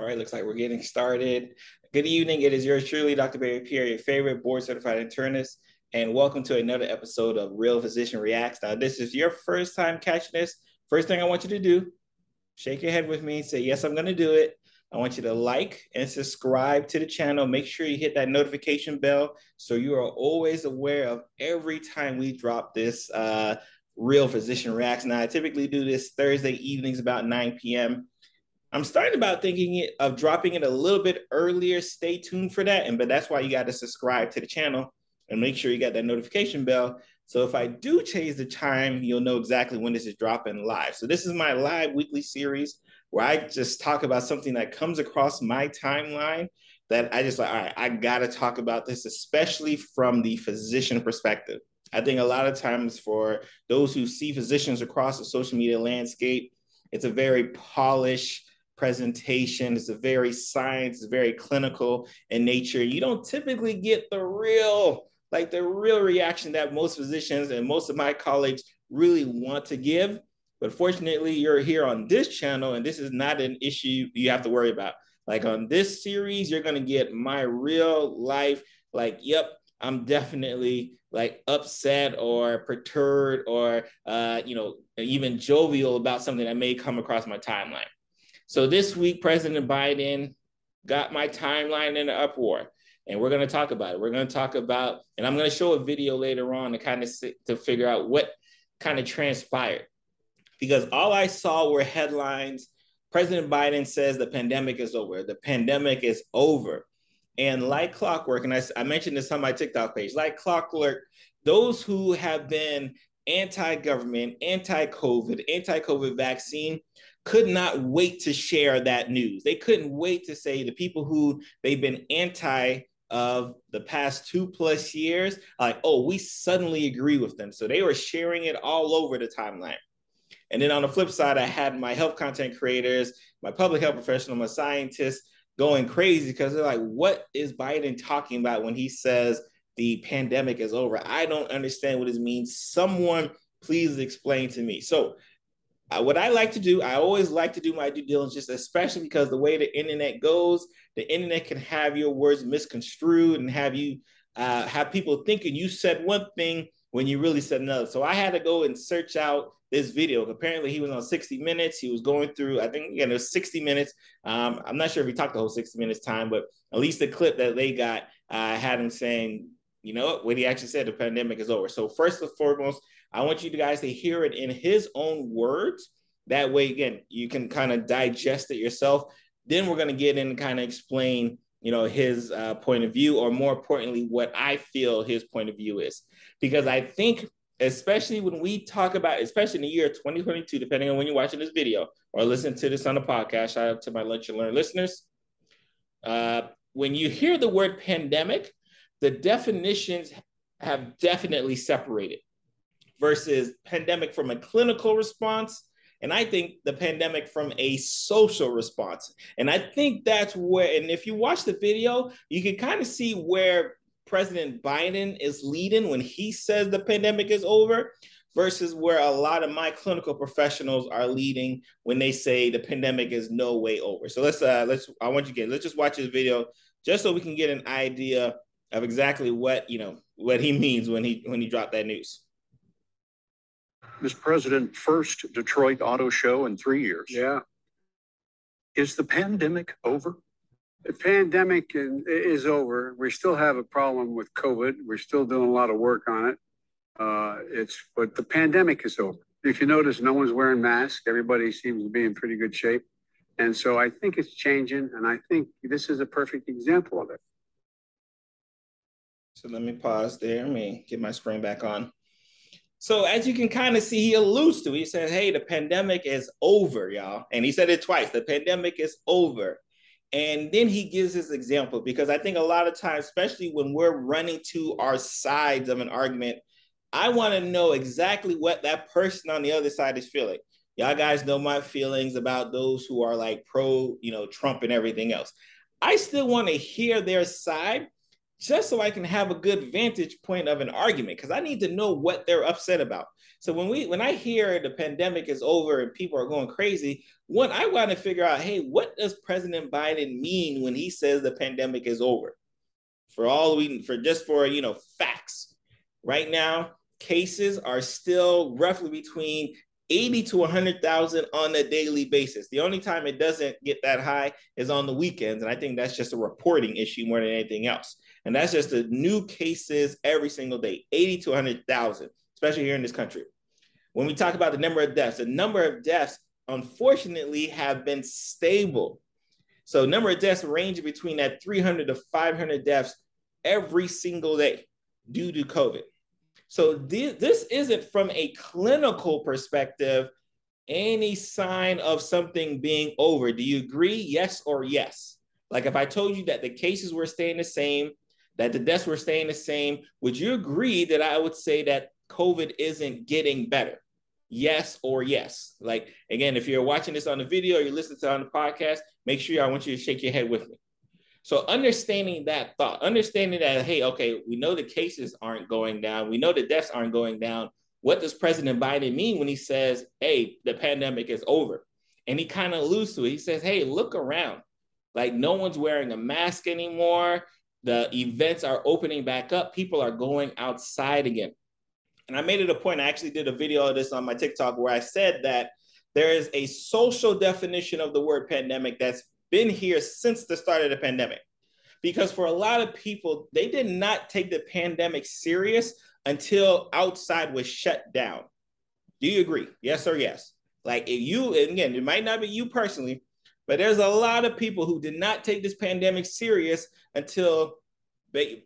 All right, looks like we're getting started. Good evening. It is yours truly, Dr. Barry Pierre, your favorite board certified internist, and welcome to another episode of Real Physician Reacts. Now, this is your first time catching this. First thing I want you to do, shake your head with me, say, Yes, I'm going to do it. I want you to like and subscribe to the channel. Make sure you hit that notification bell so you are always aware of every time we drop this uh, Real Physician Reacts. Now, I typically do this Thursday evenings about 9 p.m. I'm starting about thinking of dropping it a little bit earlier. Stay tuned for that. And but that's why you got to subscribe to the channel and make sure you got that notification bell. So if I do change the time, you'll know exactly when this is dropping live. So this is my live weekly series where I just talk about something that comes across my timeline that I just like, all right, I gotta talk about this, especially from the physician perspective. I think a lot of times for those who see physicians across the social media landscape, it's a very polished, presentation. It's a very science, it's very clinical in nature. You don't typically get the real, like the real reaction that most physicians and most of my colleagues really want to give. But fortunately, you're here on this channel, and this is not an issue you have to worry about. Like on this series, you're gonna get my real life, like, yep, I'm definitely like upset or perturbed or uh, you know, even jovial about something that may come across my timeline. So this week, President Biden got my timeline in an uproar, and we're going to talk about it. We're going to talk about, and I'm going to show a video later on to kind of to figure out what kind of transpired, because all I saw were headlines. President Biden says the pandemic is over. The pandemic is over. And like clockwork, and I, I mentioned this on my TikTok page, like clockwork, those who have been anti government, anti COVID, anti COVID vaccine could not wait to share that news. They couldn't wait to say the people who they've been anti of the past two plus years, like, oh, we suddenly agree with them. So they were sharing it all over the timeline. And then on the flip side, I had my health content creators, my public health professional, my scientists going crazy because they're like, what is Biden talking about when he says the pandemic is over? I don't understand what it means. Someone please explain to me. So uh, what I like to do, I always like to do my due diligence, especially because the way the internet goes, the internet can have your words misconstrued and have you uh, have people thinking you said one thing when you really said another. So I had to go and search out this video. Apparently, he was on 60 Minutes. He was going through, I think, again, it was 60 Minutes. Um, I'm not sure if he talked the whole 60 Minutes time, but at least the clip that they got uh, had him saying, you know what, he actually said, the pandemic is over. So first and foremost, I want you guys to hear it in his own words. That way, again, you can kind of digest it yourself. Then we're going to get in and kind of explain, you know, his uh, point of view, or more importantly, what I feel his point of view is. Because I think, especially when we talk about, especially in the year 2022, depending on when you're watching this video or listen to this on the podcast, shout out to my Lunch and Learn listeners. Uh, when you hear the word pandemic, the definitions have definitely separated versus pandemic from a clinical response and I think the pandemic from a social response. And I think that's where, and if you watch the video, you can kind of see where President Biden is leading when he says the pandemic is over versus where a lot of my clinical professionals are leading when they say the pandemic is no way over. So let's uh let's I want you to get let's just watch this video just so we can get an idea of exactly what you know what he means when he when he dropped that news. Mr. President, first Detroit Auto Show in three years. Yeah, Is the pandemic over? the pandemic is, is over. We still have a problem with COVID. We're still doing a lot of work on it. Uh, it's, but the pandemic is over. If you notice, no one's wearing masks. Everybody seems to be in pretty good shape. And so I think it's changing. And I think this is a perfect example of it. So let me pause there. Let me get my screen back on. So as you can kind of see, he alludes to, he says, hey, the pandemic is over, y'all. And he said it twice, the pandemic is over. And then he gives his example because I think a lot of times, especially when we're running to our sides of an argument, I want to know exactly what that person on the other side is feeling. Y'all guys know my feelings about those who are like pro, you know, Trump and everything else. I still want to hear their side just so I can have a good vantage point of an argument because I need to know what they're upset about. So when we when I hear the pandemic is over and people are going crazy, one I want to figure out, hey, what does President Biden mean when he says the pandemic is over? For all we for just for you know facts. Right now, cases are still roughly between 80 to 100,000 on a daily basis. The only time it doesn't get that high is on the weekends. And I think that's just a reporting issue more than anything else. And that's just the new cases every single day 80 to 100,000, especially here in this country. When we talk about the number of deaths, the number of deaths, unfortunately, have been stable. So, number of deaths ranging between that 300 to 500 deaths every single day due to COVID. So th- this isn't from a clinical perspective any sign of something being over. Do you agree? Yes or yes? Like if I told you that the cases were staying the same, that the deaths were staying the same, would you agree that I would say that COVID isn't getting better? Yes or yes? Like again, if you're watching this on the video or you're listening to on the podcast, make sure I want you to shake your head with me. So understanding that thought, understanding that, hey, okay, we know the cases aren't going down, we know the deaths aren't going down. What does President Biden mean when he says, hey, the pandemic is over? And he kind of alludes to it. He says, hey, look around. Like no one's wearing a mask anymore. The events are opening back up. People are going outside again. And I made it a point. I actually did a video of this on my TikTok where I said that there is a social definition of the word pandemic that's been here since the start of the pandemic. Because for a lot of people, they did not take the pandemic serious until outside was shut down. Do you agree? Yes or yes? Like if you, again, it might not be you personally, but there's a lot of people who did not take this pandemic serious until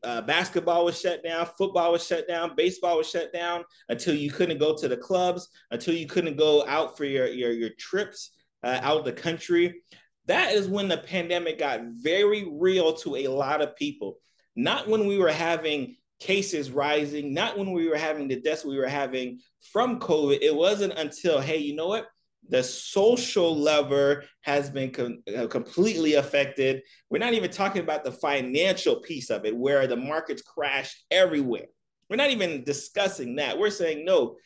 uh, basketball was shut down, football was shut down, baseball was shut down, until you couldn't go to the clubs, until you couldn't go out for your your, your trips uh, out of the country that is when the pandemic got very real to a lot of people. Not when we were having cases rising, not when we were having the deaths we were having from COVID. It wasn't until, hey, you know what? The social lever has been com- uh, completely affected. We're not even talking about the financial piece of it, where the markets crashed everywhere. We're not even discussing that. We're saying, no,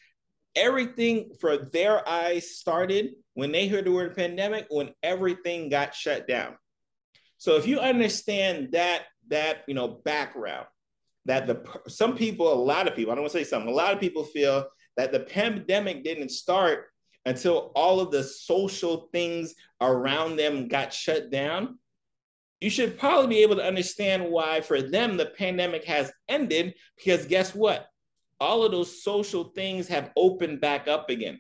everything for their eyes started when they heard the word pandemic when everything got shut down. So if you understand that that you know background, that the some people, a lot of people, I don't want to say some, a lot of people feel that the pandemic didn't start until all of the social things around them got shut down. You should probably be able to understand why for them the pandemic has ended because guess what? All of those social things have opened back up again.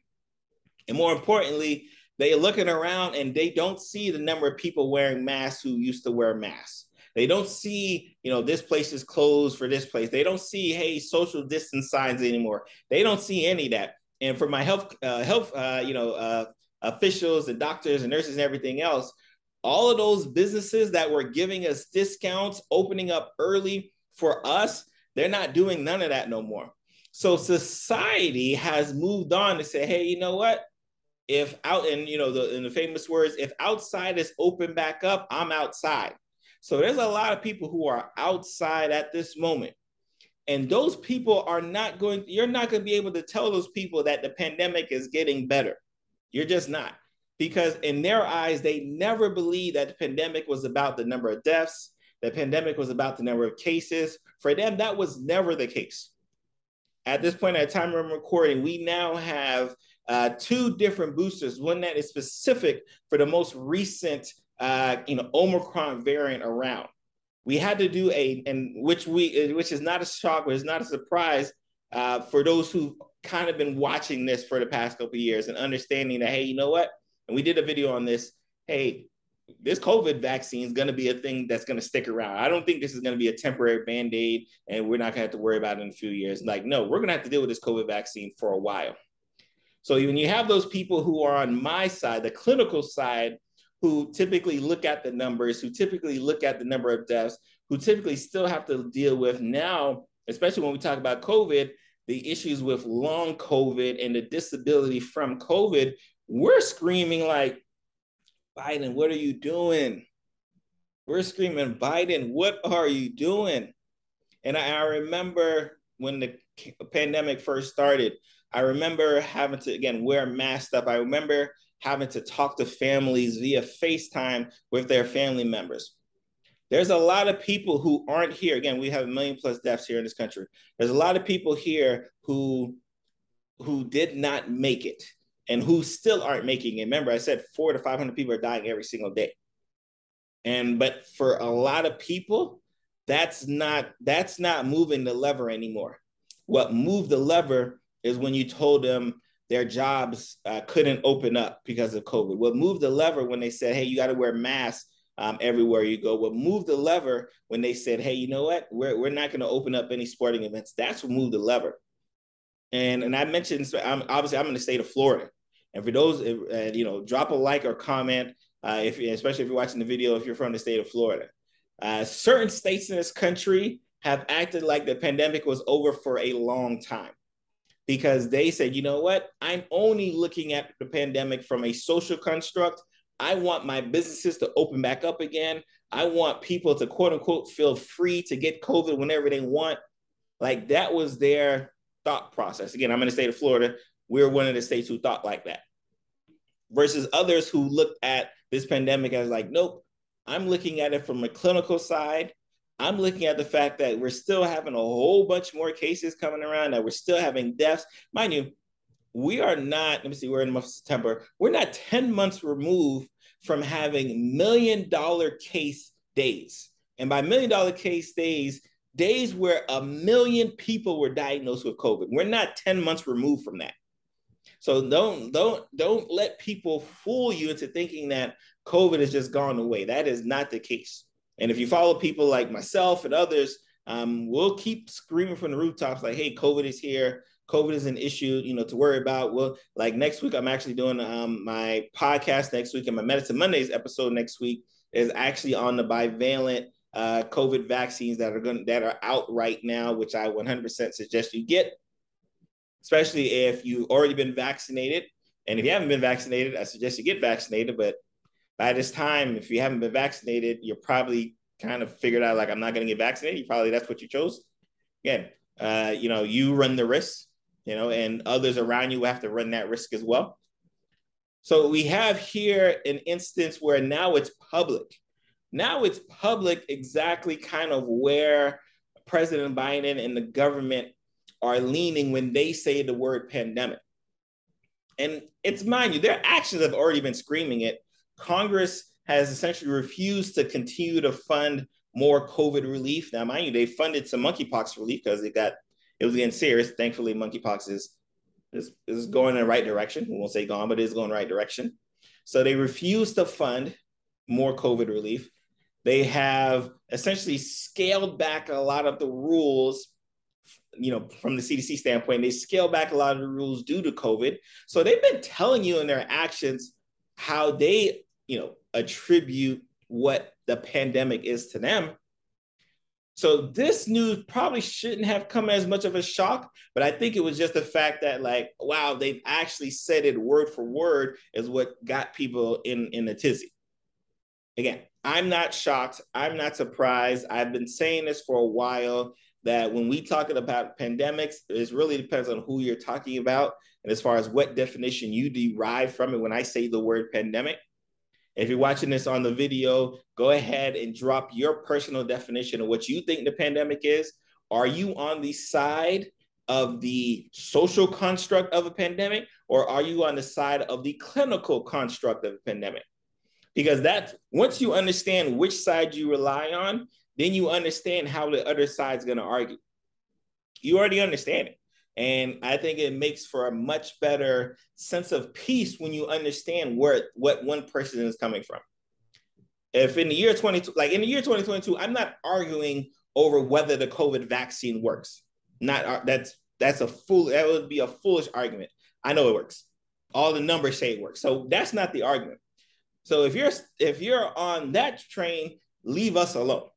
And more importantly, they're looking around and they don't see the number of people wearing masks who used to wear masks. They don't see, you know, this place is closed for this place. They don't see, hey, social distance signs anymore. They don't see any of that. And for my health, uh, health, uh, you know, uh, officials and doctors and nurses and everything else, all of those businesses that were giving us discounts, opening up early for us, they're not doing none of that no more. So society has moved on to say, hey, you know what? If out and you know the in the famous words, if outside is open back up, I'm outside. So there's a lot of people who are outside at this moment. And those people are not going, you're not going to be able to tell those people that the pandemic is getting better. You're just not. Because in their eyes, they never believed that the pandemic was about the number of deaths, the pandemic was about the number of cases. For them, that was never the case. At this point, at time of recording, we now have uh, two different boosters, one that is specific for the most recent, uh, you know, Omicron variant around. We had to do a, and which we, which is not a shock, but it's not a surprise uh, for those who've kind of been watching this for the past couple years and understanding that, hey, you know what? And we did a video on this. Hey, this COVID vaccine is going to be a thing that's going to stick around. I don't think this is going to be a temporary band aid and we're not going to have to worry about it in a few years. Like, no, we're going to have to deal with this COVID vaccine for a while. So when you have those people who are on my side, the clinical side, who typically look at the numbers, who typically look at the number of deaths, who typically still have to deal with now, especially when we talk about COVID, the issues with long COVID and the disability from COVID, we're screaming like, Biden, what are you doing? We're screaming, Biden, what are you doing? And I, I remember when the pandemic first started, I remember having to again wear masked up. I remember having to talk to families via FaceTime with their family members. There's a lot of people who aren't here. Again, we have a million plus deaths here in this country. There's a lot of people here who who did not make it and who still aren't making it. Remember, I said four to 500 people are dying every single day. And but for a lot of people, that's not that's not moving the lever anymore. What moved the lever is when you told them their jobs uh, couldn't open up because of COVID. What moved the lever when they said, "Hey, you got to wear masks um, everywhere you go." What moved the lever when they said, "Hey, you know what? We're we're not going to open up any sporting events." That's what moved the lever. And and I mentioned, I'm, obviously, I'm in the state of Florida. And for those, uh, you know, drop a like or comment uh, if especially if you're watching the video, if you're from the state of Florida. Uh, certain states in this country have acted like the pandemic was over for a long time because they said, you know what, I'm only looking at the pandemic from a social construct. I want my businesses to open back up again. I want people to quote unquote feel free to get COVID whenever they want. Like that was their thought process. Again, I'm in the state of Florida. We're one of the states who thought like that. Versus others who looked at this pandemic as like, nope, I'm looking at it from a clinical side. I'm looking at the fact that we're still having a whole bunch more cases coming around, that we're still having deaths. Mind you, we are not, let me see, we're in the month of September, we're not 10 months removed from having million dollar case days. And by million dollar case days, days where a million people were diagnosed with COVID. We're not 10 months removed from that. So don't don't don't let people fool you into thinking that COVID has just gone away. That is not the case. And if you follow people like myself and others, um, we'll keep screaming from the rooftops like, "Hey, COVID is here. COVID is an issue, you know, to worry about." Well, like next week, I'm actually doing um, my podcast next week, and my Medicine Mondays episode next week is actually on the bivalent uh, COVID vaccines that are going that are out right now, which I 100% suggest you get especially if you've already been vaccinated. And if you haven't been vaccinated, I suggest you get vaccinated. But by this time, if you haven't been vaccinated, you're probably kind of figured out like I'm not going to get vaccinated. You probably that's what you chose. Again, uh, you know, you run the risk, you know, and others around you have to run that risk as well. So we have here an instance where now it's public. Now it's public exactly kind of where President Biden and the government are leaning when they say the word pandemic. And it's mind you, their actions have already been screaming it. Congress has essentially refused to continue to fund more COVID relief. Now, mind you, they funded some monkeypox relief because it got it was getting serious. Thankfully, monkeypox is, is is going in the right direction. We won't say gone, but it is going in the right direction. So they refuse to fund more COVID relief. They have essentially scaled back a lot of the rules you know, from the CDC standpoint, they scaled back a lot of the rules due to COVID. So they've been telling you in their actions how they, you know, attribute what the pandemic is to them. So this news probably shouldn't have come as much of a shock, but I think it was just the fact that like, wow, they've actually said it word for word is what got people in in a tizzy. Again, I'm not shocked. I'm not surprised. I've been saying this for a while that when we talking about pandemics, it really depends on who you're talking about and as far as what definition you derive from it when I say the word pandemic. If you're watching this on the video, go ahead and drop your personal definition of what you think the pandemic is. Are you on the side of the social construct of a pandemic, or are you on the side of the clinical construct of a pandemic? Because that once you understand which side you rely on, then you understand how the other side's going to argue. You already understand it. And I think it makes for a much better sense of peace when you understand where what one person is coming from. If in the year 22, like in the year 2022, I'm not arguing over whether the COVID vaccine works. Not uh, that's that's a fool. That would be a foolish argument. I know it works. All the numbers say it works. So that's not the argument. So if you're if you're on that train, leave us alone.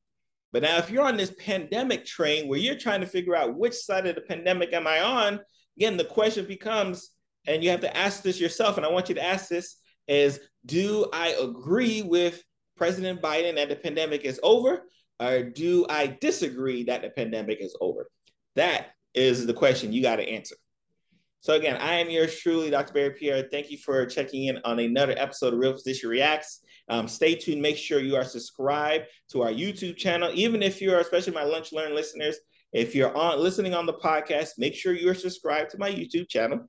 But now, if you're on this pandemic train where you're trying to figure out which side of the pandemic am I on, again, the question becomes, and you have to ask this yourself, and I want you to ask this is do I agree with President Biden that the pandemic is over? or do I disagree that the pandemic is over? That is the question you got to answer. So again, I am yours truly, Dr. Barry Pierre. Thank you for checking in on another episode of Real Physician Reacts. Um, stay tuned. Make sure you are subscribed to our YouTube channel. Even if you're, especially my Lunch Learn listeners, if you're on listening on the podcast, make sure you are subscribed to my YouTube channel.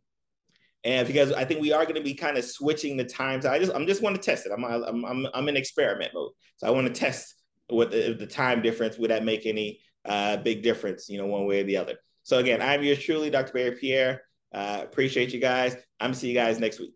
And because I think we are going to be kind of switching the times, I just I'm just want to test it. I'm I'm I'm, I'm in experiment mode, so I want to test what the, the time difference would that make any uh, big difference, you know, one way or the other. So again, I'm yours truly, Dr. Barry Pierre. Uh, appreciate you guys. I'm gonna see you guys next week.